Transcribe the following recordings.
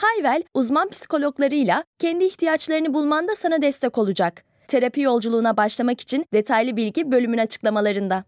Hayvel, uzman psikologlarıyla kendi ihtiyaçlarını bulmanda sana destek olacak. Terapi yolculuğuna başlamak için detaylı bilgi bölümün açıklamalarında.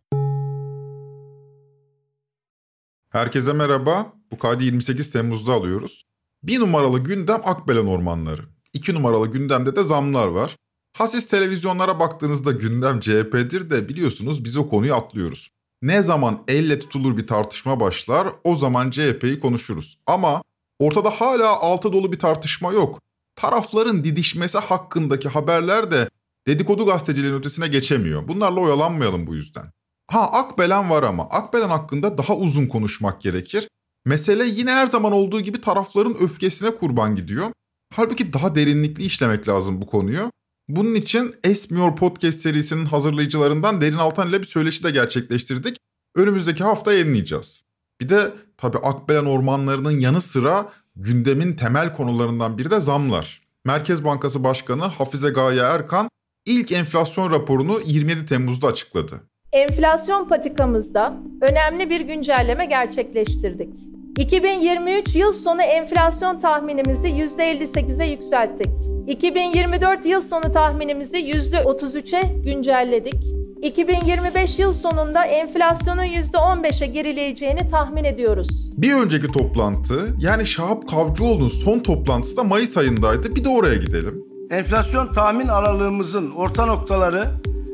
Herkese merhaba. Bu kaydı 28 Temmuz'da alıyoruz. Bir numaralı gündem Akbelen ormanları. İki numaralı gündemde de zamlar var. Hasis televizyonlara baktığınızda gündem CHP'dir de biliyorsunuz biz o konuyu atlıyoruz. Ne zaman elle tutulur bir tartışma başlar o zaman CHP'yi konuşuruz. Ama ortada hala altı dolu bir tartışma yok. Tarafların didişmesi hakkındaki haberler de dedikodu gazeteciliğinin ötesine geçemiyor. Bunlarla oyalanmayalım bu yüzden. Ha Akbelen var ama Akbelen hakkında daha uzun konuşmak gerekir. Mesele yine her zaman olduğu gibi tarafların öfkesine kurban gidiyor. Halbuki daha derinlikli işlemek lazım bu konuyu. Bunun için Esmiyor Podcast serisinin hazırlayıcılarından Derin Altan ile bir söyleşi de gerçekleştirdik. Önümüzdeki hafta yayınlayacağız. Bir de tabi Akbelen ormanlarının yanı sıra gündemin temel konularından biri de zamlar. Merkez Bankası Başkanı Hafize Gaye Erkan ilk enflasyon raporunu 27 Temmuz'da açıkladı. Enflasyon patikamızda önemli bir güncelleme gerçekleştirdik. 2023 yıl sonu enflasyon tahminimizi %58'e yükselttik. 2024 yıl sonu tahminimizi %33'e güncelledik. 2025 yıl sonunda enflasyonun %15'e gerileyeceğini tahmin ediyoruz. Bir önceki toplantı yani Şahap Kavcıoğlu'nun son toplantısı da Mayıs ayındaydı. Bir de oraya gidelim. Enflasyon tahmin aralığımızın orta noktaları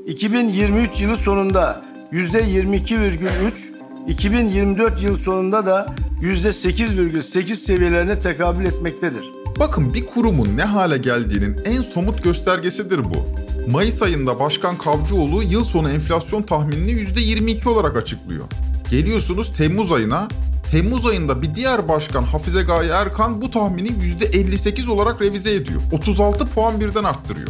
2023 yılı sonunda %22,3, 2024 yıl sonunda da %8,8 seviyelerine tekabül etmektedir. Bakın bir kurumun ne hale geldiğinin en somut göstergesidir bu. Mayıs ayında Başkan Kavcıoğlu yıl sonu enflasyon tahminini %22 olarak açıklıyor. Geliyorsunuz Temmuz ayına. Temmuz ayında bir diğer başkan Hafize Gaye Erkan bu tahmini %58 olarak revize ediyor. 36 puan birden arttırıyor.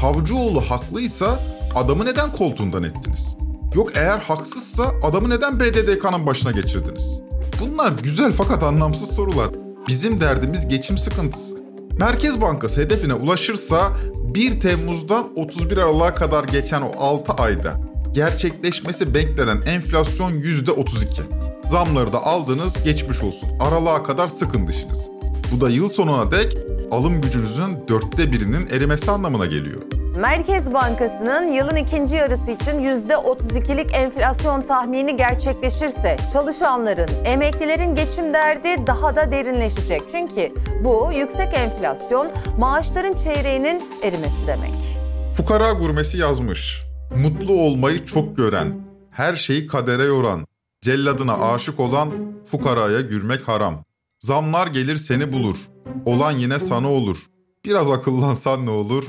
Kavcıoğlu haklıysa adamı neden koltuğundan ettiniz? Yok eğer haksızsa adamı neden BDDK'nın başına geçirdiniz? Bunlar güzel fakat anlamsız sorular. Bizim derdimiz geçim sıkıntısı. Merkez Bankası hedefine ulaşırsa 1 Temmuz'dan 31 Aralık'a kadar geçen o 6 ayda gerçekleşmesi beklenen enflasyon %32. Zamları da aldınız geçmiş olsun. Aralığa kadar sıkın dişiniz. Bu da yıl sonuna dek alım gücünüzün dörtte birinin erimesi anlamına geliyor. Merkez Bankası'nın yılın ikinci yarısı için %32'lik enflasyon tahmini gerçekleşirse çalışanların, emeklilerin geçim derdi daha da derinleşecek. Çünkü bu yüksek enflasyon maaşların çeyreğinin erimesi demek. Fukara gurmesi yazmış. Mutlu olmayı çok gören, her şeyi kadere yoran, celladına aşık olan fukaraya gülmek haram. Zamlar gelir seni bulur, olan yine sana olur.'' Biraz akıllansan ne olur?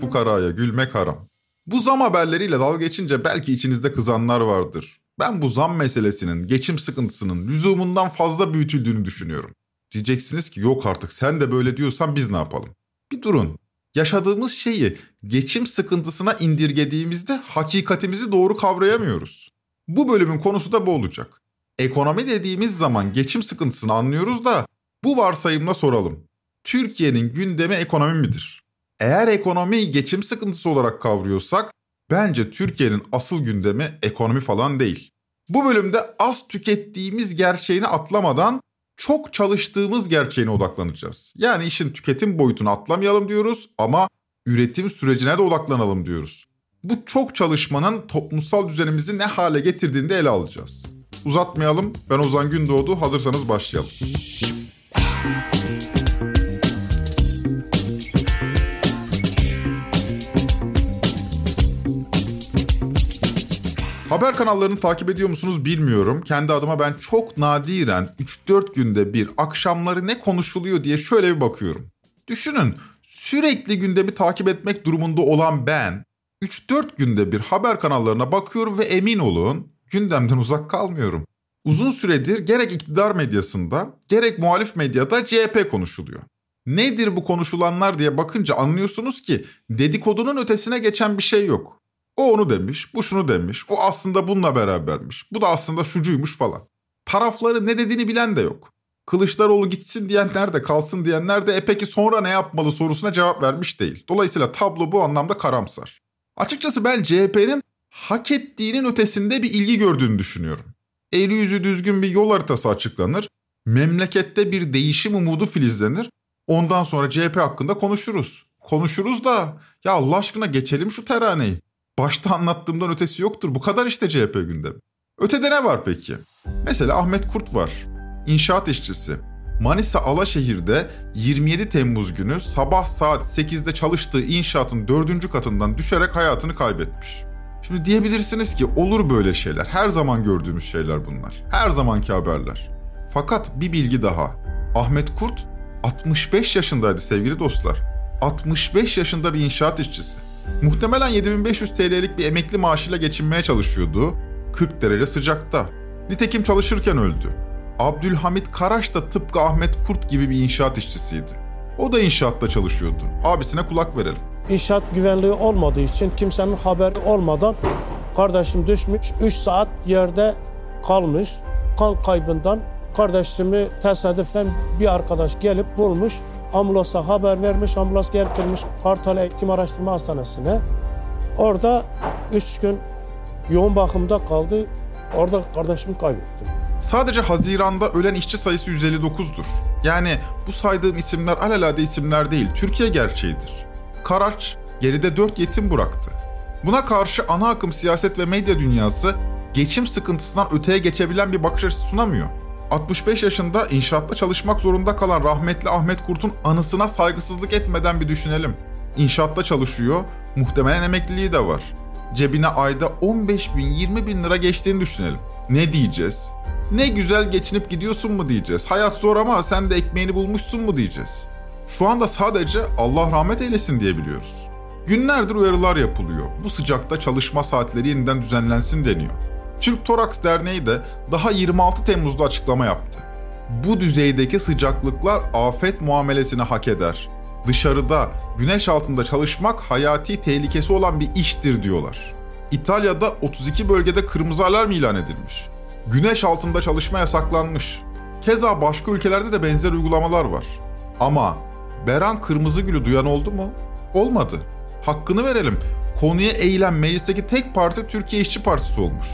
Fukaraya gülmek haram. Bu zam haberleriyle dalga geçince belki içinizde kızanlar vardır. Ben bu zam meselesinin, geçim sıkıntısının lüzumundan fazla büyütüldüğünü düşünüyorum. Diyeceksiniz ki yok artık sen de böyle diyorsan biz ne yapalım? Bir durun. Yaşadığımız şeyi geçim sıkıntısına indirgediğimizde hakikatimizi doğru kavrayamıyoruz. Bu bölümün konusu da bu olacak. Ekonomi dediğimiz zaman geçim sıkıntısını anlıyoruz da bu varsayımla soralım. Türkiye'nin gündemi ekonomi midir? Eğer ekonomiyi geçim sıkıntısı olarak kavruyorsak bence Türkiye'nin asıl gündemi ekonomi falan değil. Bu bölümde az tükettiğimiz gerçeğini atlamadan çok çalıştığımız gerçeğine odaklanacağız. Yani işin tüketim boyutunu atlamayalım diyoruz ama üretim sürecine de odaklanalım diyoruz. Bu çok çalışmanın toplumsal düzenimizi ne hale getirdiğini de ele alacağız. Uzatmayalım. Ben Ozan Gündoğdu. Hazırsanız başlayalım. Haber kanallarını takip ediyor musunuz bilmiyorum. Kendi adıma ben çok nadiren 3-4 günde bir akşamları ne konuşuluyor diye şöyle bir bakıyorum. Düşünün sürekli gündemi takip etmek durumunda olan ben 3-4 günde bir haber kanallarına bakıyorum ve emin olun gündemden uzak kalmıyorum. Uzun süredir gerek iktidar medyasında gerek muhalif medyada CHP konuşuluyor. Nedir bu konuşulanlar diye bakınca anlıyorsunuz ki dedikodunun ötesine geçen bir şey yok. O onu demiş, bu şunu demiş, o aslında bununla berabermiş, bu da aslında şucuymuş falan. Tarafları ne dediğini bilen de yok. Kılıçdaroğlu gitsin diyenler de kalsın diyenler de e peki sonra ne yapmalı sorusuna cevap vermiş değil. Dolayısıyla tablo bu anlamda karamsar. Açıkçası ben CHP'nin hak ettiğinin ötesinde bir ilgi gördüğünü düşünüyorum. Eli yüzü düzgün bir yol haritası açıklanır, memlekette bir değişim umudu filizlenir, ondan sonra CHP hakkında konuşuruz. Konuşuruz da ya Allah aşkına geçelim şu teraneyi. Başta anlattığımdan ötesi yoktur. Bu kadar işte CHP gündemi. Ötede ne var peki? Mesela Ahmet Kurt var. İnşaat işçisi. Manisa Alaşehir'de 27 Temmuz günü sabah saat 8'de çalıştığı inşaatın 4. katından düşerek hayatını kaybetmiş. Şimdi diyebilirsiniz ki olur böyle şeyler. Her zaman gördüğümüz şeyler bunlar. Her zamanki haberler. Fakat bir bilgi daha. Ahmet Kurt 65 yaşındaydı sevgili dostlar. 65 yaşında bir inşaat işçisi. Muhtemelen 7500 TL'lik bir emekli maaşıyla geçinmeye çalışıyordu. 40 derece sıcakta. Nitekim çalışırken öldü. Abdülhamit Karaş da tıpkı Ahmet Kurt gibi bir inşaat işçisiydi. O da inşaatta çalışıyordu. Abisine kulak verelim. İnşaat güvenliği olmadığı için kimsenin haberi olmadan kardeşim düşmüş. 3 saat yerde kalmış. Kan kaybından kardeşimi tesadüfen bir arkadaş gelip bulmuş. Ambulansa haber vermiş. Ambulans getirmiş Kartal Eğitim Araştırma Hastanesi'ne. Orada 3 gün yoğun bakımda kaldı. Orada kardeşimi kaybettim. Sadece Haziran'da ölen işçi sayısı 159'dur. Yani bu saydığım isimler alelade isimler değil, Türkiye gerçeğidir. Karaç geride 4 yetim bıraktı. Buna karşı ana akım siyaset ve medya dünyası geçim sıkıntısından öteye geçebilen bir bakış açısı sunamıyor. 65 yaşında inşaatta çalışmak zorunda kalan rahmetli Ahmet Kurt'un anısına saygısızlık etmeden bir düşünelim. İnşaatta çalışıyor, muhtemelen emekliliği de var. Cebine ayda 15 bin 20 bin lira geçtiğini düşünelim. Ne diyeceğiz? Ne güzel geçinip gidiyorsun mu diyeceğiz. Hayat zor ama sen de ekmeğini bulmuşsun mu diyeceğiz. Şu anda sadece Allah rahmet eylesin diyebiliyoruz. Günlerdir uyarılar yapılıyor. Bu sıcakta çalışma saatleri yeniden düzenlensin deniyor. Türk Toraks Derneği de daha 26 Temmuz'da açıklama yaptı. Bu düzeydeki sıcaklıklar afet muamelesini hak eder. Dışarıda, güneş altında çalışmak hayati tehlikesi olan bir iştir diyorlar. İtalya'da 32 bölgede kırmızı alarm ilan edilmiş. Güneş altında çalışma yasaklanmış. Keza başka ülkelerde de benzer uygulamalar var. Ama Beran Kırmızıgül'ü duyan oldu mu? Olmadı. Hakkını verelim. Konuya eğilen meclisteki tek parti Türkiye İşçi Partisi olmuş.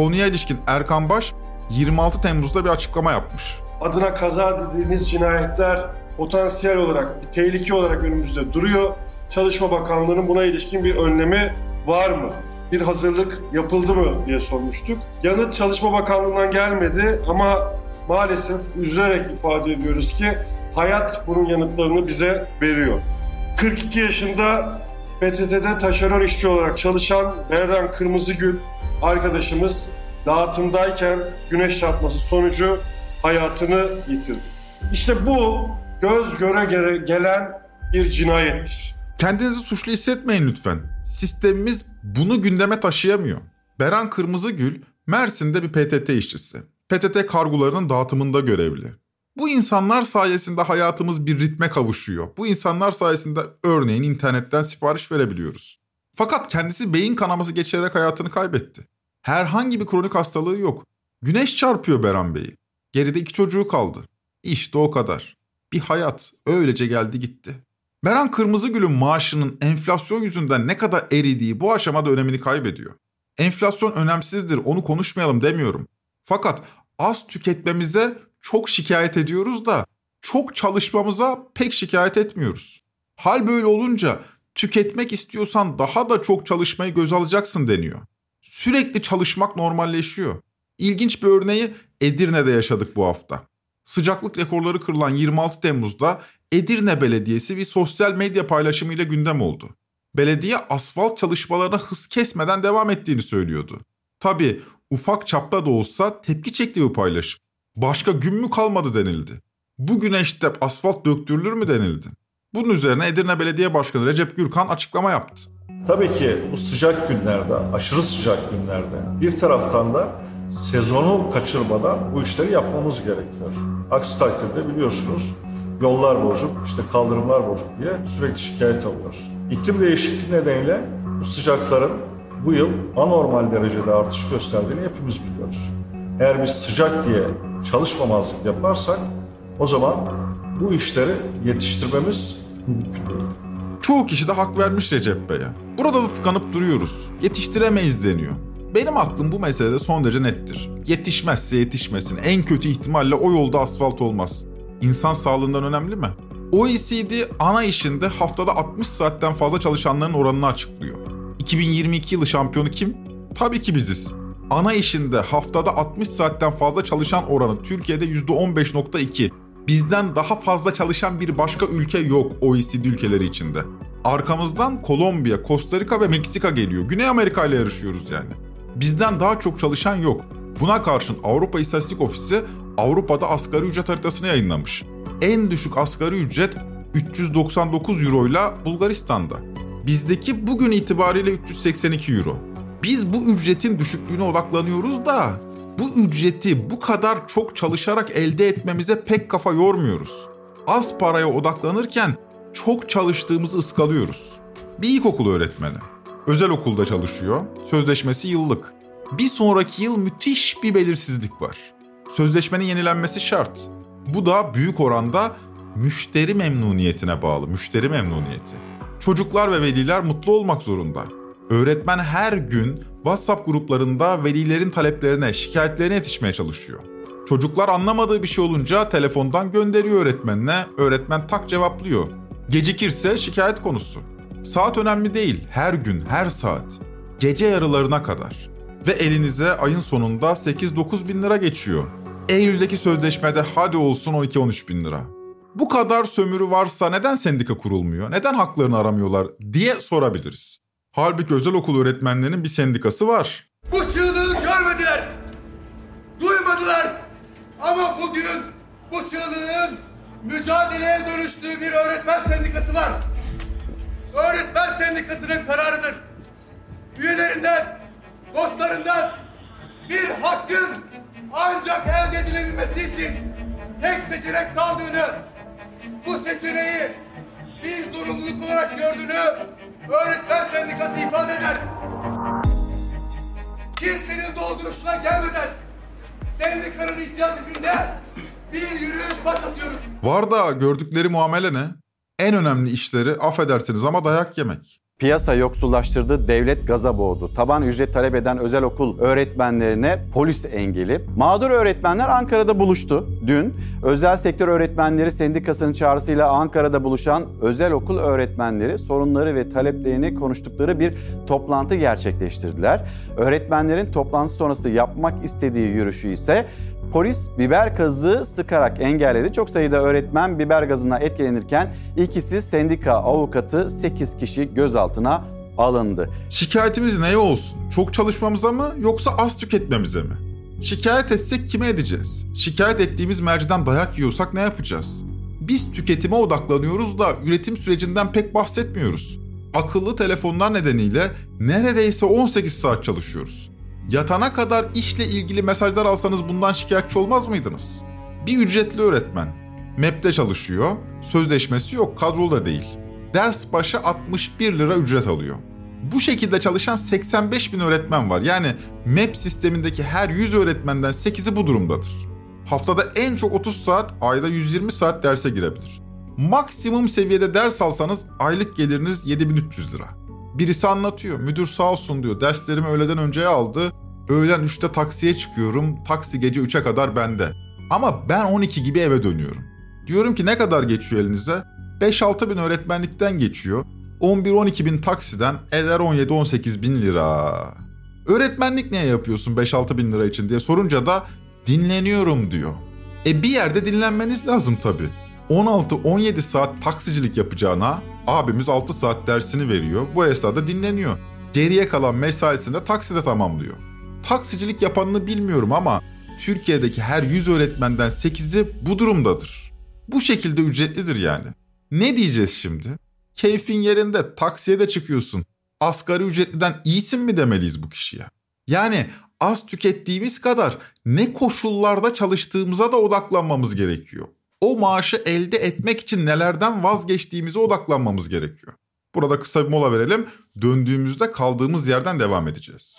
Konuya ilişkin Erkan Baş 26 Temmuz'da bir açıklama yapmış. Adına kaza dediğiniz cinayetler potansiyel olarak, bir tehlike olarak önümüzde duruyor. Çalışma Bakanlığı'nın buna ilişkin bir önlemi var mı? Bir hazırlık yapıldı mı diye sormuştuk. Yanıt Çalışma Bakanlığı'ndan gelmedi ama maalesef üzülerek ifade ediyoruz ki hayat bunun yanıtlarını bize veriyor. 42 yaşında PTT'de taşeron işçi olarak çalışan Berran Kırmızıgül arkadaşımız dağıtımdayken güneş çarpması sonucu hayatını yitirdi. İşte bu göz göre göre gelen bir cinayettir. Kendinizi suçlu hissetmeyin lütfen. Sistemimiz bunu gündeme taşıyamıyor. Beran Kırmızıgül Mersin'de bir PTT işçisi. PTT kargolarının dağıtımında görevli. Bu insanlar sayesinde hayatımız bir ritme kavuşuyor. Bu insanlar sayesinde örneğin internetten sipariş verebiliyoruz. Fakat kendisi beyin kanaması geçirerek hayatını kaybetti. Herhangi bir kronik hastalığı yok. Güneş çarpıyor Beran Bey'i. Geride iki çocuğu kaldı. İşte o kadar. Bir hayat öylece geldi gitti. Beran Kırmızıgül'ün maaşının enflasyon yüzünden ne kadar eridiği bu aşamada önemini kaybediyor. Enflasyon önemsizdir onu konuşmayalım demiyorum. Fakat az tüketmemize çok şikayet ediyoruz da çok çalışmamıza pek şikayet etmiyoruz. Hal böyle olunca tüketmek istiyorsan daha da çok çalışmayı göz alacaksın deniyor. Sürekli çalışmak normalleşiyor. İlginç bir örneği Edirne'de yaşadık bu hafta. Sıcaklık rekorları kırılan 26 Temmuz'da Edirne Belediyesi bir sosyal medya paylaşımıyla gündem oldu. Belediye asfalt çalışmalarına hız kesmeden devam ettiğini söylüyordu. Tabi ufak çapta da olsa tepki çekti bu paylaşım. Başka gün mü kalmadı denildi. Bu güneşte asfalt döktürülür mü denildi. Bunun üzerine Edirne Belediye Başkanı Recep Gürkan açıklama yaptı. Tabii ki bu sıcak günlerde, aşırı sıcak günlerde bir taraftan da sezonu kaçırmadan bu işleri yapmamız gerekiyor. Aksi takdirde biliyorsunuz yollar bozuk, işte kaldırımlar bozuk diye sürekli şikayet alıyoruz. İklim değişikliği nedeniyle bu sıcakların bu yıl anormal derecede artış gösterdiğini hepimiz biliyoruz. Eğer biz sıcak diye çalışmamazlık yaparsak o zaman bu işleri yetiştirmemiz mümkün değil. Çoğu kişi de hak vermiş Recep Bey'e. Burada da tıkanıp duruyoruz. Yetiştiremeyiz deniyor. Benim aklım bu meselede son derece nettir. Yetişmezse yetişmesin. En kötü ihtimalle o yolda asfalt olmaz. İnsan sağlığından önemli mi? OECD ana işinde haftada 60 saatten fazla çalışanların oranını açıklıyor. 2022 yılı şampiyonu kim? Tabii ki biziz. Ana işinde haftada 60 saatten fazla çalışan oranı Türkiye'de %15.2. Bizden daha fazla çalışan bir başka ülke yok OECD ülkeleri içinde. Arkamızdan Kolombiya, Costa Rica ve Meksika geliyor. Güney Amerika ile yarışıyoruz yani. Bizden daha çok çalışan yok. Buna karşın Avrupa İstatistik Ofisi Avrupa'da asgari ücret haritasını yayınlamış. En düşük asgari ücret 399 euro ile Bulgaristan'da. Bizdeki bugün itibariyle 382 euro. Biz bu ücretin düşüklüğüne odaklanıyoruz da bu ücreti bu kadar çok çalışarak elde etmemize pek kafa yormuyoruz. Az paraya odaklanırken çok çalıştığımızı ıskalıyoruz. Bir ilkokul öğretmeni. Özel okulda çalışıyor. Sözleşmesi yıllık. Bir sonraki yıl müthiş bir belirsizlik var. Sözleşmenin yenilenmesi şart. Bu da büyük oranda müşteri memnuniyetine bağlı. Müşteri memnuniyeti. Çocuklar ve veliler mutlu olmak zorunda. Öğretmen her gün WhatsApp gruplarında velilerin taleplerine, şikayetlerine yetişmeye çalışıyor. Çocuklar anlamadığı bir şey olunca telefondan gönderiyor öğretmenine, öğretmen tak cevaplıyor. Gecikirse şikayet konusu. Saat önemli değil, her gün, her saat. Gece yarılarına kadar. Ve elinize ayın sonunda 8-9 bin lira geçiyor. Eylül'deki sözleşmede hadi olsun 12-13 bin lira. Bu kadar sömürü varsa neden sendika kurulmuyor, neden haklarını aramıyorlar diye sorabiliriz. Halbuki özel okul öğretmenlerinin bir sendikası var. Bu çığlığı görmediler. Duymadılar. Ama bugün bu çığlığın mücadeleye dönüştüğü bir öğretmen sendikası var. Öğretmen sendikasının kararıdır. Üyelerinden, dostlarından bir hakkın ancak elde edilebilmesi için tek seçenek kaldığını, bu seçeneği bir zorunluluk olarak gördüğünü öğretmen sendikası ifade eder. Kimsenin dolduruşuna gelmeden sendikanın inisiyatifinde bir yürüyüş başlatıyoruz. Var da gördükleri muamele ne? En önemli işleri affedersiniz ama dayak yemek. Piyasa yoksullaştırdı, devlet gaza boğdu. Taban ücret talep eden özel okul öğretmenlerine polis engeli. Mağdur öğretmenler Ankara'da buluştu dün. Özel sektör öğretmenleri sendikasının çağrısıyla Ankara'da buluşan özel okul öğretmenleri sorunları ve taleplerini konuştukları bir toplantı gerçekleştirdiler. Öğretmenlerin toplantı sonrası yapmak istediği yürüyüşü ise Polis biber gazı sıkarak engelledi. Çok sayıda öğretmen biber gazına etkilenirken ikisi sendika avukatı 8 kişi gözaltına alındı. Şikayetimiz neye olsun? Çok çalışmamıza mı yoksa az tüketmemize mi? Şikayet etsek kime edeceğiz? Şikayet ettiğimiz merciden dayak yiyorsak ne yapacağız? Biz tüketime odaklanıyoruz da üretim sürecinden pek bahsetmiyoruz. Akıllı telefonlar nedeniyle neredeyse 18 saat çalışıyoruz. Yatana kadar işle ilgili mesajlar alsanız bundan şikayetçi olmaz mıydınız? Bir ücretli öğretmen. MEP'te çalışıyor, sözleşmesi yok, kadrolu da değil. Ders başı 61 lira ücret alıyor. Bu şekilde çalışan 85 bin öğretmen var. Yani MEP sistemindeki her 100 öğretmenden 8'i bu durumdadır. Haftada en çok 30 saat, ayda 120 saat derse girebilir. Maksimum seviyede ders alsanız aylık geliriniz 7300 lira. Birisi anlatıyor. Müdür sağ olsun diyor. Derslerimi öğleden önceye aldı. Öğlen 3'te taksiye çıkıyorum. Taksi gece 3'e kadar bende. Ama ben 12 gibi eve dönüyorum. Diyorum ki ne kadar geçiyor elinize? 5-6 bin öğretmenlikten geçiyor. 11-12 bin taksiden eder 17-18 bin lira. Öğretmenlik niye yapıyorsun 5-6 bin lira için diye sorunca da dinleniyorum diyor. E bir yerde dinlenmeniz lazım tabii. 16-17 saat taksicilik yapacağına abimiz 6 saat dersini veriyor. Bu esnada dinleniyor. Geriye kalan mesaisini takside tamamlıyor. Taksicilik yapanını bilmiyorum ama Türkiye'deki her 100 öğretmenden 8'i bu durumdadır. Bu şekilde ücretlidir yani. Ne diyeceğiz şimdi? Keyfin yerinde taksiye de çıkıyorsun. Asgari ücretliden iyisin mi demeliyiz bu kişiye? Yani az tükettiğimiz kadar ne koşullarda çalıştığımıza da odaklanmamız gerekiyor. o maaşı elde etmek için nelerden vazgeçtiğimize odaklanmamız gerekiyor. Burada kısa bir mola verelim. Döndüğümüzde kaldığımız yerden devam edeceğiz.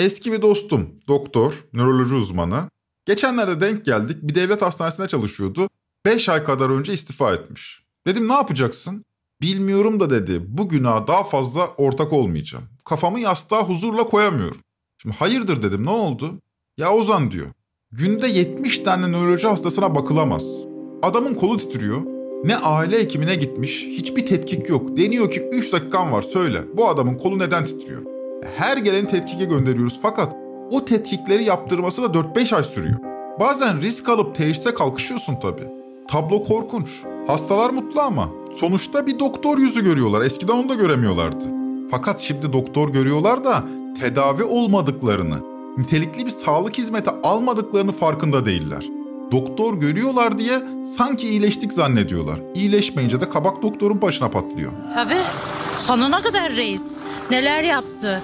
Eski bir dostum, doktor, nöroloji uzmanı. Geçenlerde denk geldik. Bir devlet hastanesinde çalışıyordu. 5 ay kadar önce istifa etmiş. Dedim ne yapacaksın? Bilmiyorum da dedi. Bu günaha daha fazla ortak olmayacağım. Kafamı yastığa huzurla koyamıyorum. Şimdi hayırdır dedim ne oldu? Ya Ozan diyor. Günde 70 tane nöroloji hastasına bakılamaz. Adamın kolu titriyor. Ne aile hekimine gitmiş, hiçbir tetkik yok. Deniyor ki 3 dakikan var söyle. Bu adamın kolu neden titriyor? Her geleni tetkike gönderiyoruz fakat o tetkikleri yaptırması da 4-5 ay sürüyor. Bazen risk alıp teşhise kalkışıyorsun tabii. Tablo korkunç. Hastalar mutlu ama sonuçta bir doktor yüzü görüyorlar. Eskiden onu da göremiyorlardı. Fakat şimdi doktor görüyorlar da tedavi olmadıklarını, nitelikli bir sağlık hizmeti almadıklarını farkında değiller. Doktor görüyorlar diye sanki iyileştik zannediyorlar. İyileşmeyince de kabak doktorun başına patlıyor. Tabii. Sonuna kadar reis. Neler yaptı?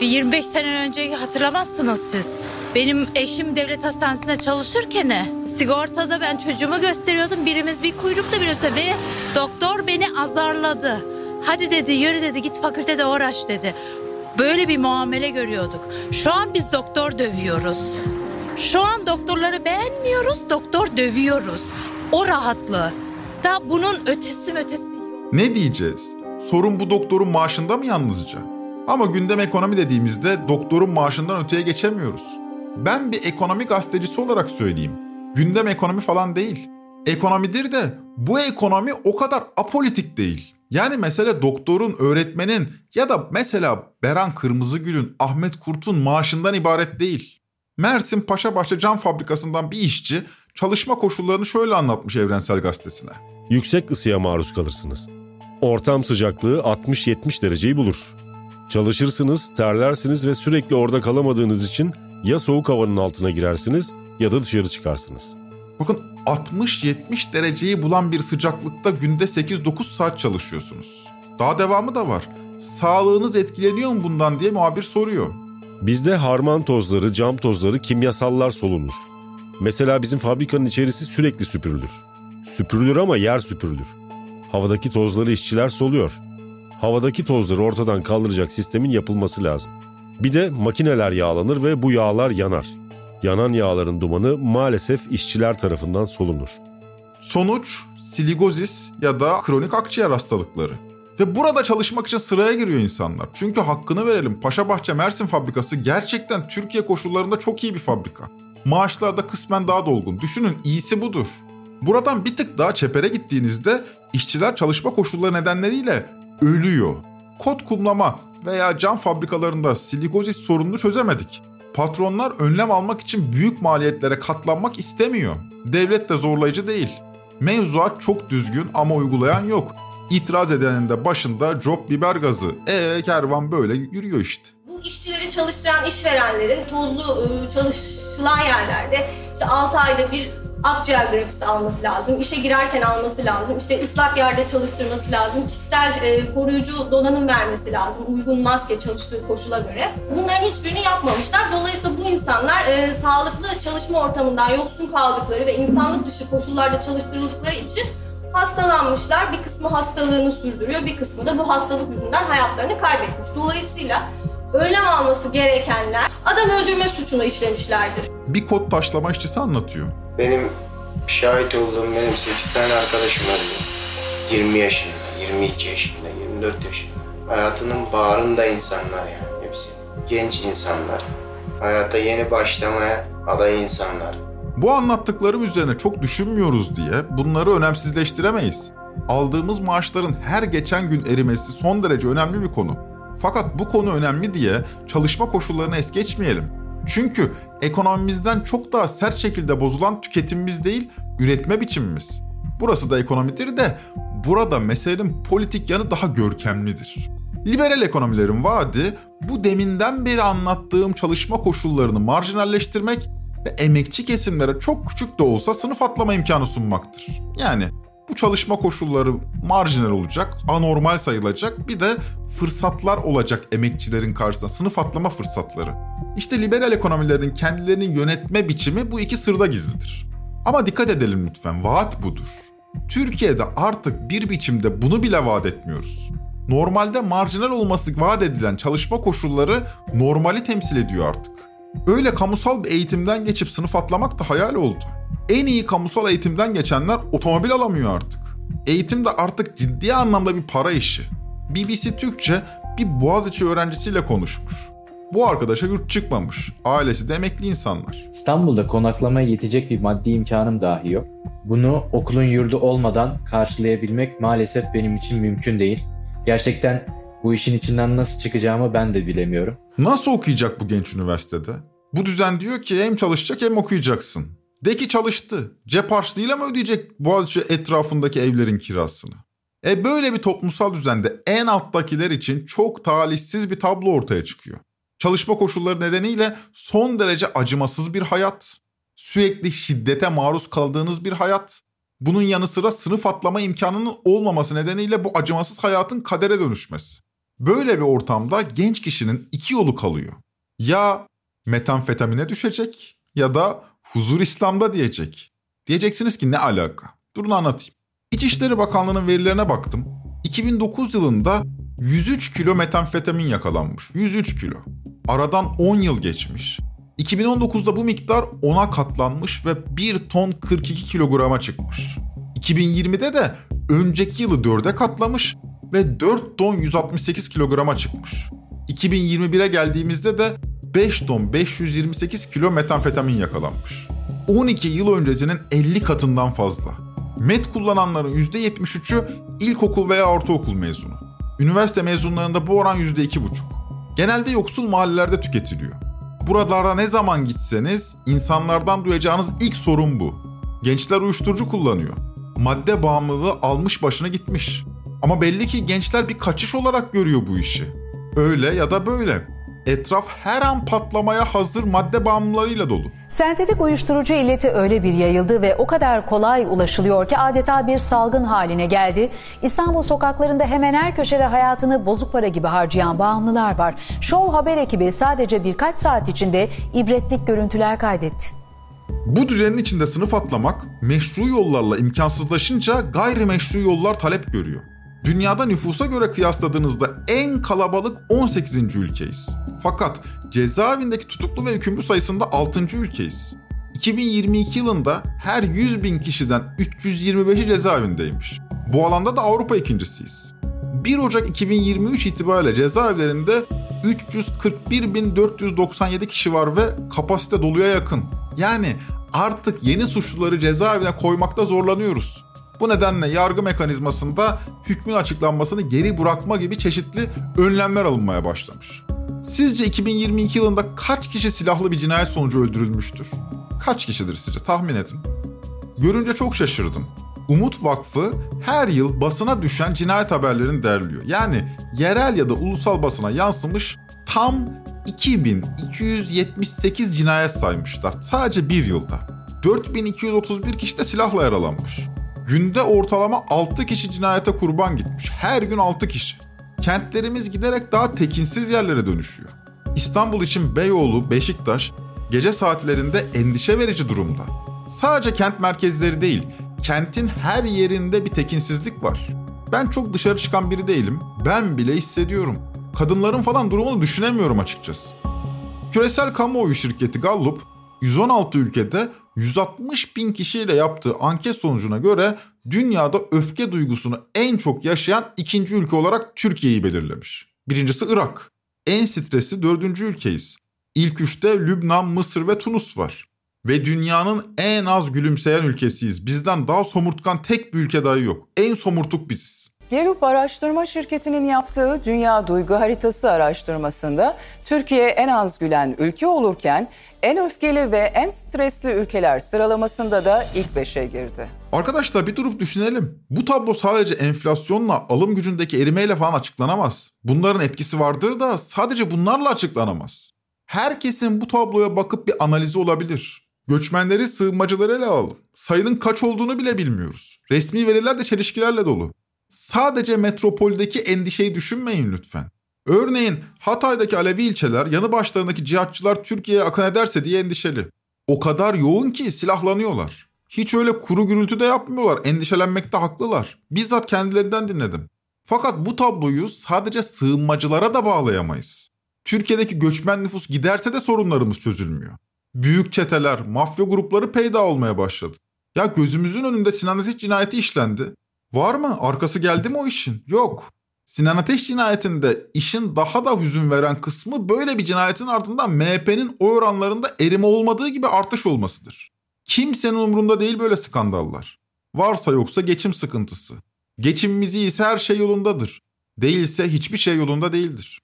Bir 25 sene önce hatırlamazsınız siz. Benim eşim devlet hastanesinde çalışırken sigortada ben çocuğumu gösteriyordum. Birimiz bir kuyrukta birisi ve doktor beni azarladı. Hadi dedi yürü dedi git fakültede uğraş dedi. Böyle bir muamele görüyorduk. Şu an biz doktor dövüyoruz. Şu an doktorları beğenmiyoruz, doktor dövüyoruz. O rahatlığı. Da bunun ötesi ötesi. Ne diyeceğiz? Sorun bu doktorun maaşında mı yalnızca? Ama gündem ekonomi dediğimizde doktorun maaşından öteye geçemiyoruz. Ben bir ekonomi gazetecisi olarak söyleyeyim. Gündem ekonomi falan değil. Ekonomidir de bu ekonomi o kadar apolitik değil. Yani mesele doktorun, öğretmenin ya da mesela Beran Kırmızıgül'ün, Ahmet Kurt'un maaşından ibaret değil. Mersin Paşabaşı Cam Fabrikası'ndan bir işçi çalışma koşullarını şöyle anlatmış Evrensel Gazetesi'ne. Yüksek ısıya maruz kalırsınız. Ortam sıcaklığı 60-70 dereceyi bulur. Çalışırsınız, terlersiniz ve sürekli orada kalamadığınız için ya soğuk havanın altına girersiniz ya da dışarı çıkarsınız. Bakın 60-70 dereceyi bulan bir sıcaklıkta günde 8-9 saat çalışıyorsunuz. Daha devamı da var. Sağlığınız etkileniyor mu bundan diye muhabir soruyor. Bizde harman tozları, cam tozları, kimyasallar solunur. Mesela bizim fabrikanın içerisi sürekli süpürülür. Süpürülür ama yer süpürülür. Havadaki tozları işçiler soluyor. Havadaki tozları ortadan kaldıracak sistemin yapılması lazım. Bir de makineler yağlanır ve bu yağlar yanar. Yanan yağların dumanı maalesef işçiler tarafından solunur. Sonuç siligozis ya da kronik akciğer hastalıkları. Ve burada çalışmak için sıraya giriyor insanlar. Çünkü hakkını verelim Paşabahçe Mersin fabrikası gerçekten Türkiye koşullarında çok iyi bir fabrika. Maaşlar da kısmen daha dolgun. Düşünün iyisi budur. Buradan bir tık daha çepere gittiğinizde işçiler çalışma koşulları nedenleriyle ölüyor. Kot kumlama veya cam fabrikalarında silikozis sorununu çözemedik. Patronlar önlem almak için büyük maliyetlere katlanmak istemiyor. Devlet de zorlayıcı değil. Mevzuat çok düzgün ama uygulayan yok. İtiraz edenin de başında job biber gazı. E kervan böyle yürüyor işte. Bu işçileri çalıştıran işverenlerin tozlu e, çalışılan yerlerde işte 6 ayda bir akciğer grafisi alması lazım. İşe girerken alması lazım. İşte ıslak yerde çalıştırması lazım. Kişisel e, koruyucu donanım vermesi lazım. Uygun maske çalıştığı koşula göre. Bunların hiçbirini yapmamışlar. Dolayısıyla bu insanlar e, sağlıklı çalışma ortamından yoksun kaldıkları ve insanlık dışı koşullarda çalıştırıldıkları için hastalanmışlar. Bir kısmı hastalığını sürdürüyor, bir kısmı da bu hastalık yüzünden hayatlarını kaybetmiş. Dolayısıyla önlem alması gerekenler adam öldürme suçunu işlemişlerdir. Bir kod taşlama işçisi anlatıyor. Benim şahit olduğum benim 8 tane arkadaşım var. 20 yaşında, 22 yaşında, 24 yaşında. Hayatının bağrında insanlar yani hepsi. Genç insanlar. Hayata yeni başlamaya aday insanlar. Bu anlattıklarım üzerine çok düşünmüyoruz diye bunları önemsizleştiremeyiz. Aldığımız maaşların her geçen gün erimesi son derece önemli bir konu. Fakat bu konu önemli diye çalışma koşullarını es geçmeyelim. Çünkü ekonomimizden çok daha sert şekilde bozulan tüketimimiz değil, üretme biçimimiz. Burası da ekonomidir de burada meselenin politik yanı daha görkemlidir. Liberal ekonomilerin vaadi bu deminden beri anlattığım çalışma koşullarını marjinalleştirmek ve emekçi kesimlere çok küçük de olsa sınıf atlama imkanı sunmaktır. Yani bu çalışma koşulları marjinal olacak, anormal sayılacak bir de fırsatlar olacak emekçilerin karşısında sınıf atlama fırsatları. İşte liberal ekonomilerin kendilerini yönetme biçimi bu iki sırda gizlidir. Ama dikkat edelim lütfen, vaat budur. Türkiye'de artık bir biçimde bunu bile vaat etmiyoruz. Normalde marjinal olması vaat edilen çalışma koşulları normali temsil ediyor artık. Öyle kamusal bir eğitimden geçip sınıf atlamak da hayal oldu. En iyi kamusal eğitimden geçenler otomobil alamıyor artık. Eğitim de artık ciddi anlamda bir para işi. BBC Türkçe bir Boğaziçi öğrencisiyle konuşmuş. Bu arkadaşa yurt çıkmamış. Ailesi de emekli insanlar. İstanbul'da konaklamaya yetecek bir maddi imkanım dahi yok. Bunu okulun yurdu olmadan karşılayabilmek maalesef benim için mümkün değil. Gerçekten bu işin içinden nasıl çıkacağımı ben de bilemiyorum. Nasıl okuyacak bu genç üniversitede? Bu düzen diyor ki hem çalışacak hem okuyacaksın. De ki çalıştı. Cep harçlığıyla mı ödeyecek Boğaziçi etrafındaki evlerin kirasını? E böyle bir toplumsal düzende en alttakiler için çok talihsiz bir tablo ortaya çıkıyor. Çalışma koşulları nedeniyle son derece acımasız bir hayat, sürekli şiddete maruz kaldığınız bir hayat, bunun yanı sıra sınıf atlama imkanının olmaması nedeniyle bu acımasız hayatın kadere dönüşmesi. Böyle bir ortamda genç kişinin iki yolu kalıyor. Ya metamfetamine düşecek ya da huzur İslam'da diyecek. Diyeceksiniz ki ne alaka? Durun anlatayım. İçişleri Bakanlığı'nın verilerine baktım. 2009 yılında 103 kilo metamfetamin yakalanmış. 103 kilo. Aradan 10 yıl geçmiş. 2019'da bu miktar 10'a katlanmış ve 1 ton 42 kilograma çıkmış. 2020'de de önceki yılı 4'e katlamış ve 4 ton 168 kilograma çıkmış. 2021'e geldiğimizde de 5 ton 528 kilo metamfetamin yakalanmış. 12 yıl öncesinin 50 katından fazla. Met kullananların %73'ü ilkokul veya ortaokul mezunu. Üniversite mezunlarında bu oran %2,5. Genelde yoksul mahallelerde tüketiliyor. Buralarda ne zaman gitseniz insanlardan duyacağınız ilk sorun bu. Gençler uyuşturucu kullanıyor. Madde bağımlılığı almış başına gitmiş. Ama belli ki gençler bir kaçış olarak görüyor bu işi. Öyle ya da böyle. Etraf her an patlamaya hazır madde bağımlılarıyla dolu. Sentetik uyuşturucu illeti öyle bir yayıldı ve o kadar kolay ulaşılıyor ki adeta bir salgın haline geldi. İstanbul sokaklarında hemen her köşede hayatını bozuk para gibi harcayan bağımlılar var. Show Haber ekibi sadece birkaç saat içinde ibretlik görüntüler kaydetti. Bu düzenin içinde sınıf atlamak meşru yollarla imkansızlaşınca gayrimeşru yollar talep görüyor. Dünyada nüfusa göre kıyasladığınızda en kalabalık 18. ülkeyiz. Fakat cezaevindeki tutuklu ve hükümlü sayısında 6. ülkeyiz. 2022 yılında her 100 bin kişiden 325'i cezaevindeymiş. Bu alanda da Avrupa ikincisiyiz. 1 Ocak 2023 itibariyle cezaevlerinde 341.497 kişi var ve kapasite doluya yakın. Yani artık yeni suçluları cezaevine koymakta zorlanıyoruz. Bu nedenle yargı mekanizmasında hükmün açıklanmasını geri bırakma gibi çeşitli önlemler alınmaya başlamış. Sizce 2022 yılında kaç kişi silahlı bir cinayet sonucu öldürülmüştür? Kaç kişidir sizce tahmin edin. Görünce çok şaşırdım. Umut Vakfı her yıl basına düşen cinayet haberlerini derliyor. Yani yerel ya da ulusal basına yansımış tam 2278 cinayet saymışlar sadece bir yılda. 4231 kişi de silahla yaralanmış. Günde ortalama 6 kişi cinayete kurban gitmiş. Her gün 6 kişi. Kentlerimiz giderek daha tekinsiz yerlere dönüşüyor. İstanbul için Beyoğlu, Beşiktaş gece saatlerinde endişe verici durumda. Sadece kent merkezleri değil, kentin her yerinde bir tekinsizlik var. Ben çok dışarı çıkan biri değilim. Ben bile hissediyorum. kadınların falan durumunu düşünemiyorum açıkçası. Küresel kamuoyu şirketi Gallup 116 ülkede 160 bin kişiyle yaptığı anket sonucuna göre dünyada öfke duygusunu en çok yaşayan ikinci ülke olarak Türkiye'yi belirlemiş. Birincisi Irak. En stresli dördüncü ülkeyiz. İlk üçte Lübnan, Mısır ve Tunus var. Ve dünyanın en az gülümseyen ülkesiyiz. Bizden daha somurtkan tek bir ülke dahi yok. En somurtuk biziz. Gelup Araştırma Şirketi'nin yaptığı Dünya Duygu Haritası araştırmasında Türkiye en az gülen ülke olurken en öfkeli ve en stresli ülkeler sıralamasında da ilk beşe girdi. Arkadaşlar bir durup düşünelim. Bu tablo sadece enflasyonla, alım gücündeki erimeyle falan açıklanamaz. Bunların etkisi vardır da sadece bunlarla açıklanamaz. Herkesin bu tabloya bakıp bir analizi olabilir. Göçmenleri, sığınmacıları ele alalım. Sayının kaç olduğunu bile bilmiyoruz. Resmi veriler de çelişkilerle dolu. Sadece metropoldeki endişeyi düşünmeyin lütfen. Örneğin Hatay'daki Alevi ilçeler yanı başlarındaki cihatçılar Türkiye'ye akın ederse diye endişeli. O kadar yoğun ki silahlanıyorlar. Hiç öyle kuru gürültü de yapmıyorlar. Endişelenmekte haklılar. Bizzat kendilerinden dinledim. Fakat bu tabloyu sadece sığınmacılara da bağlayamayız. Türkiye'deki göçmen nüfus giderse de sorunlarımız çözülmüyor. Büyük çeteler, mafya grupları peyda olmaya başladı. Ya gözümüzün önünde Sinan Aziz cinayeti işlendi. Var mı? Arkası geldi mi o işin? Yok. Sinan Ateş cinayetinde işin daha da hüzün veren kısmı böyle bir cinayetin ardından MHP'nin oy oranlarında erime olmadığı gibi artış olmasıdır. Kimsenin umurunda değil böyle skandallar. Varsa yoksa geçim sıkıntısı. Geçimimiz iyiyse her şey yolundadır. Değilse hiçbir şey yolunda değildir.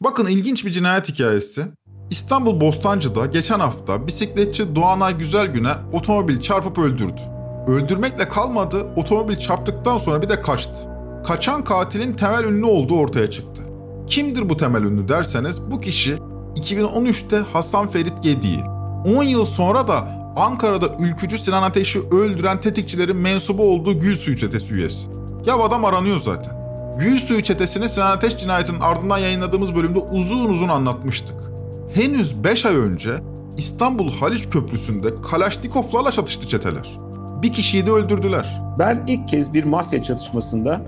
Bakın ilginç bir cinayet hikayesi. İstanbul Bostancı'da geçen hafta bisikletçi Doğanay Güzelgün'e otomobil çarpıp öldürdü. Öldürmekle kalmadı, otomobil çarptıktan sonra bir de kaçtı. Kaçan katilin temel ünlü olduğu ortaya çıktı. Kimdir bu temel ünlü derseniz bu kişi 2013'te Hasan Ferit Gedi'yi, 10 yıl sonra da Ankara'da ülkücü Sinan Ateş'i öldüren tetikçilerin mensubu olduğu Gülsuyu çetesi üyesi. Ya adam aranıyor zaten. Gülsuyu çetesini Sinan Ateş cinayetinin ardından yayınladığımız bölümde uzun uzun anlatmıştık. Henüz 5 ay önce İstanbul Haliç Köprüsü'nde Kalaşnikovlarla çatıştı çeteler. Bir kişiyi de öldürdüler. Ben ilk kez bir mafya çatışmasında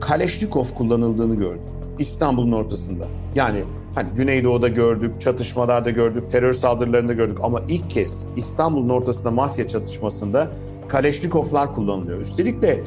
Kaleşnikov kullanıldığını gördüm. İstanbul'un ortasında. Yani hani Güneydoğu'da gördük, çatışmalarda gördük, terör saldırılarında gördük ama ilk kez İstanbul'un ortasında mafya çatışmasında Kaleşnikovlar kullanılıyor. Üstelik de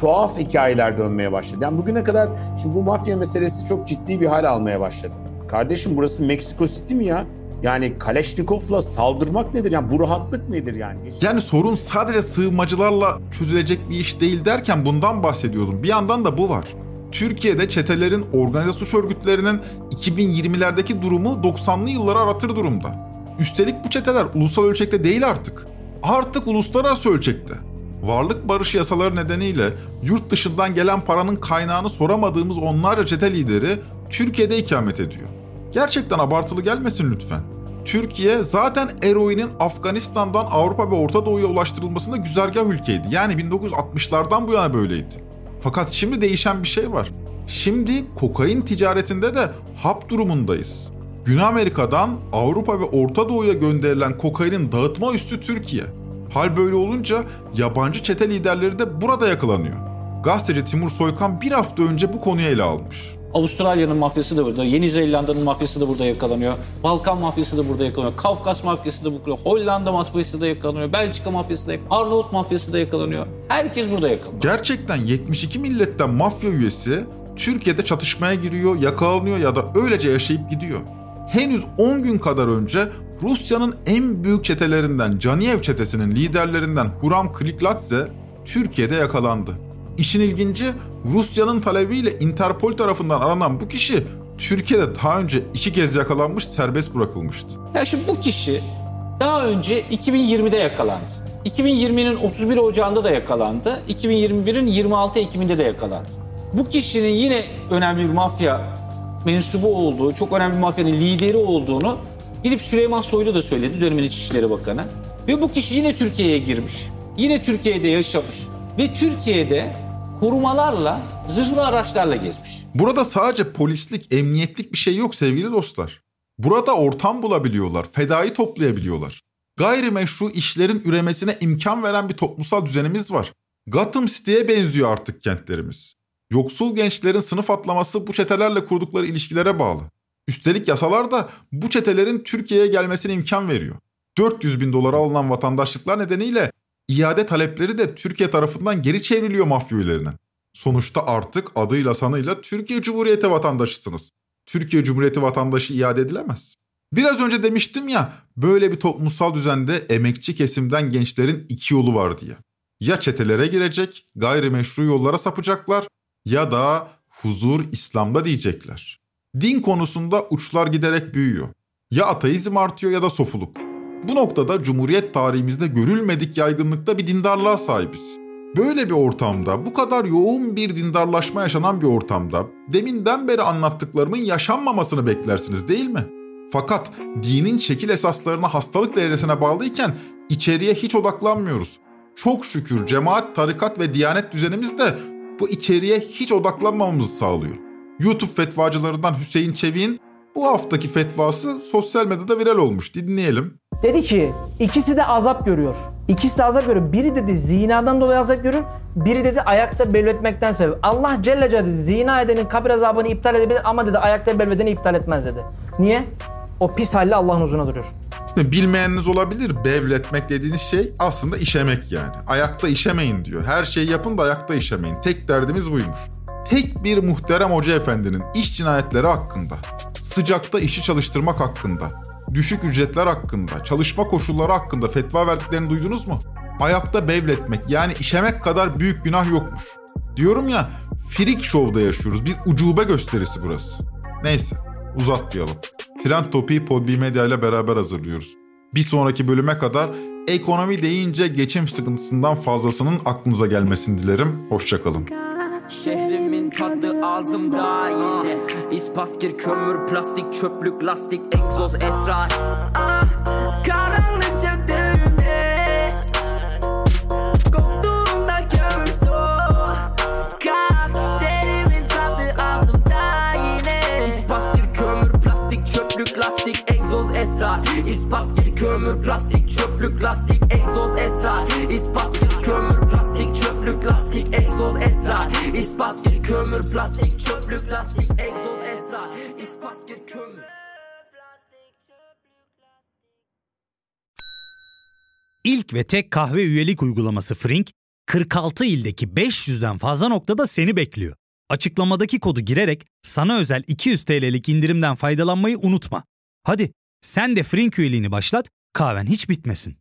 tuhaf hikayeler dönmeye başladı. Yani bugüne kadar şimdi bu mafya meselesi çok ciddi bir hal almaya başladı. Kardeşim burası Meksiko City mi ya? Yani Kaleşnikov'la saldırmak nedir? Yani bu rahatlık nedir yani? Yani sorun sadece sığınmacılarla çözülecek bir iş değil derken bundan bahsediyordum. Bir yandan da bu var. Türkiye'de çetelerin, organize suç örgütlerinin 2020'lerdeki durumu 90'lı yıllara aratır durumda. Üstelik bu çeteler ulusal ölçekte değil artık. Artık uluslararası ölçekte. Varlık barışı yasaları nedeniyle yurt dışından gelen paranın kaynağını soramadığımız onlarca çete lideri Türkiye'de ikamet ediyor. Gerçekten abartılı gelmesin lütfen. Türkiye zaten eroinin Afganistan'dan Avrupa ve Orta Doğu'ya ulaştırılmasında güzergah ülkeydi. Yani 1960'lardan bu yana böyleydi. Fakat şimdi değişen bir şey var. Şimdi kokain ticaretinde de hap durumundayız. Güney Amerika'dan Avrupa ve Orta Doğu'ya gönderilen kokainin dağıtma üssü Türkiye. Hal böyle olunca yabancı çete liderleri de burada yakalanıyor. Gazeteci Timur Soykan bir hafta önce bu konuyu ele almış. Avustralya'nın mafyası da burada, Yeni Zelanda'nın mafyası da burada yakalanıyor. Balkan mafyası da burada yakalanıyor. Kafkas mafyası da burada, Hollanda mafyası da yakalanıyor. Belçika mafyası da yakalanıyor. Arnavut mafyası da yakalanıyor. Herkes burada yakalanıyor. Gerçekten 72 milletten mafya üyesi Türkiye'de çatışmaya giriyor, yakalanıyor ya da öylece yaşayıp gidiyor. Henüz 10 gün kadar önce Rusya'nın en büyük çetelerinden Caniev çetesinin liderlerinden Huram Krikladze Türkiye'de yakalandı. İşin ilginci Rusya'nın talebiyle Interpol tarafından aranan bu kişi Türkiye'de daha önce iki kez yakalanmış serbest bırakılmıştı. Ya şimdi bu kişi daha önce 2020'de yakalandı. 2020'nin 31 Ocağı'nda da yakalandı. 2021'in 26 Ekim'inde de yakalandı. Bu kişinin yine önemli bir mafya mensubu olduğu, çok önemli bir mafyanın lideri olduğunu gidip Süleyman Soylu da söyledi dönemin İçişleri Bakanı. Ve bu kişi yine Türkiye'ye girmiş. Yine Türkiye'de yaşamış. Ve Türkiye'de korumalarla, zırhlı araçlarla gezmiş. Burada sadece polislik, emniyetlik bir şey yok sevgili dostlar. Burada ortam bulabiliyorlar, fedai toplayabiliyorlar. Gayrimeşru işlerin üremesine imkan veren bir toplumsal düzenimiz var. Gotham City'ye benziyor artık kentlerimiz. Yoksul gençlerin sınıf atlaması bu çetelerle kurdukları ilişkilere bağlı. Üstelik yasalar da bu çetelerin Türkiye'ye gelmesine imkan veriyor. 400 bin dolara alınan vatandaşlıklar nedeniyle iade talepleri de Türkiye tarafından geri çevriliyor mafya üyelerinin. Sonuçta artık adıyla sanıyla Türkiye Cumhuriyeti vatandaşısınız. Türkiye Cumhuriyeti vatandaşı iade edilemez. Biraz önce demiştim ya böyle bir toplumsal düzende emekçi kesimden gençlerin iki yolu var diye. Ya çetelere girecek, gayrimeşru yollara sapacaklar ya da huzur İslam'da diyecekler. Din konusunda uçlar giderek büyüyor. Ya ateizm artıyor ya da sofuluk. Bu noktada Cumhuriyet tarihimizde görülmedik yaygınlıkta bir dindarlığa sahibiz. Böyle bir ortamda, bu kadar yoğun bir dindarlaşma yaşanan bir ortamda deminden beri anlattıklarımın yaşanmamasını beklersiniz değil mi? Fakat dinin şekil esaslarına hastalık derecesine bağlıyken içeriye hiç odaklanmıyoruz. Çok şükür cemaat, tarikat ve diyanet düzenimiz de bu içeriye hiç odaklanmamamızı sağlıyor. YouTube fetvacılarından Hüseyin Çevik'in bu haftaki fetvası sosyal medyada viral olmuş. Dinleyelim. Dedi ki ikisi de azap görüyor. İkisi de azap görüyor. Biri dedi zinadan dolayı azap görüyor. Biri dedi ayakta belvetmekten sebep. Allah Celle Celle dedi zina edenin kabir azabını iptal edebilir ama dedi ayakta belvedeni iptal etmez dedi. Niye? O pis halde Allah'ın huzuruna duruyor. Bilmeyeniniz olabilir. Bevletmek dediğiniz şey aslında işemek yani. Ayakta işemeyin diyor. Her şeyi yapın da ayakta işemeyin. Tek derdimiz buymuş. Tek bir muhterem hoca efendinin iş cinayetleri hakkında, sıcakta işi çalıştırmak hakkında, düşük ücretler hakkında, çalışma koşulları hakkında fetva verdiklerini duydunuz mu? Ayakta bevletmek yani işemek kadar büyük günah yokmuş. Diyorum ya Freak Show'da yaşıyoruz. Bir ucube gösterisi burası. Neyse uzatmayalım. Trend Topi'yi Podbi Medya ile beraber hazırlıyoruz. Bir sonraki bölüme kadar ekonomi deyince geçim sıkıntısından fazlasının aklınıza gelmesini dilerim. Hoşçakalın. Şehrimin tadı ağzımda yine. İspaskir, kömür, plastik, çöplük, lastik, egzoz, esrar ah, Karanlık caddelerinde Koktuğunda kömür soğuk Şehrimin tadı ağzımda yine. İspaskir, kömür, plastik, çöplük, lastik, egzoz, esrar İspaskir, kömür, plastik, çöplük, lastik, egzoz, esrar İspaskir, kömür, plastik, çöplük, lastik, egzoz, esrar İspaskir, kömür, plastik, çöplük, lastik, egzoz, esrar İspaskir, kömür İlk ve tek kahve üyelik uygulaması Frink, 46 ildeki 500'den fazla noktada seni bekliyor. Açıklamadaki kodu girerek sana özel 200 TL'lik indirimden faydalanmayı unutma. Hadi sen de Frink üyeliğini başlat, kahven hiç bitmesin.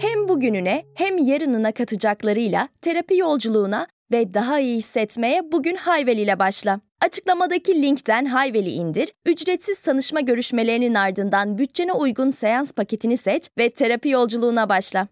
Hem bugününe hem yarınına katacaklarıyla terapi yolculuğuna ve daha iyi hissetmeye bugün Hayvel ile başla. Açıklamadaki linkten Hayvel'i indir, ücretsiz tanışma görüşmelerinin ardından bütçene uygun seans paketini seç ve terapi yolculuğuna başla.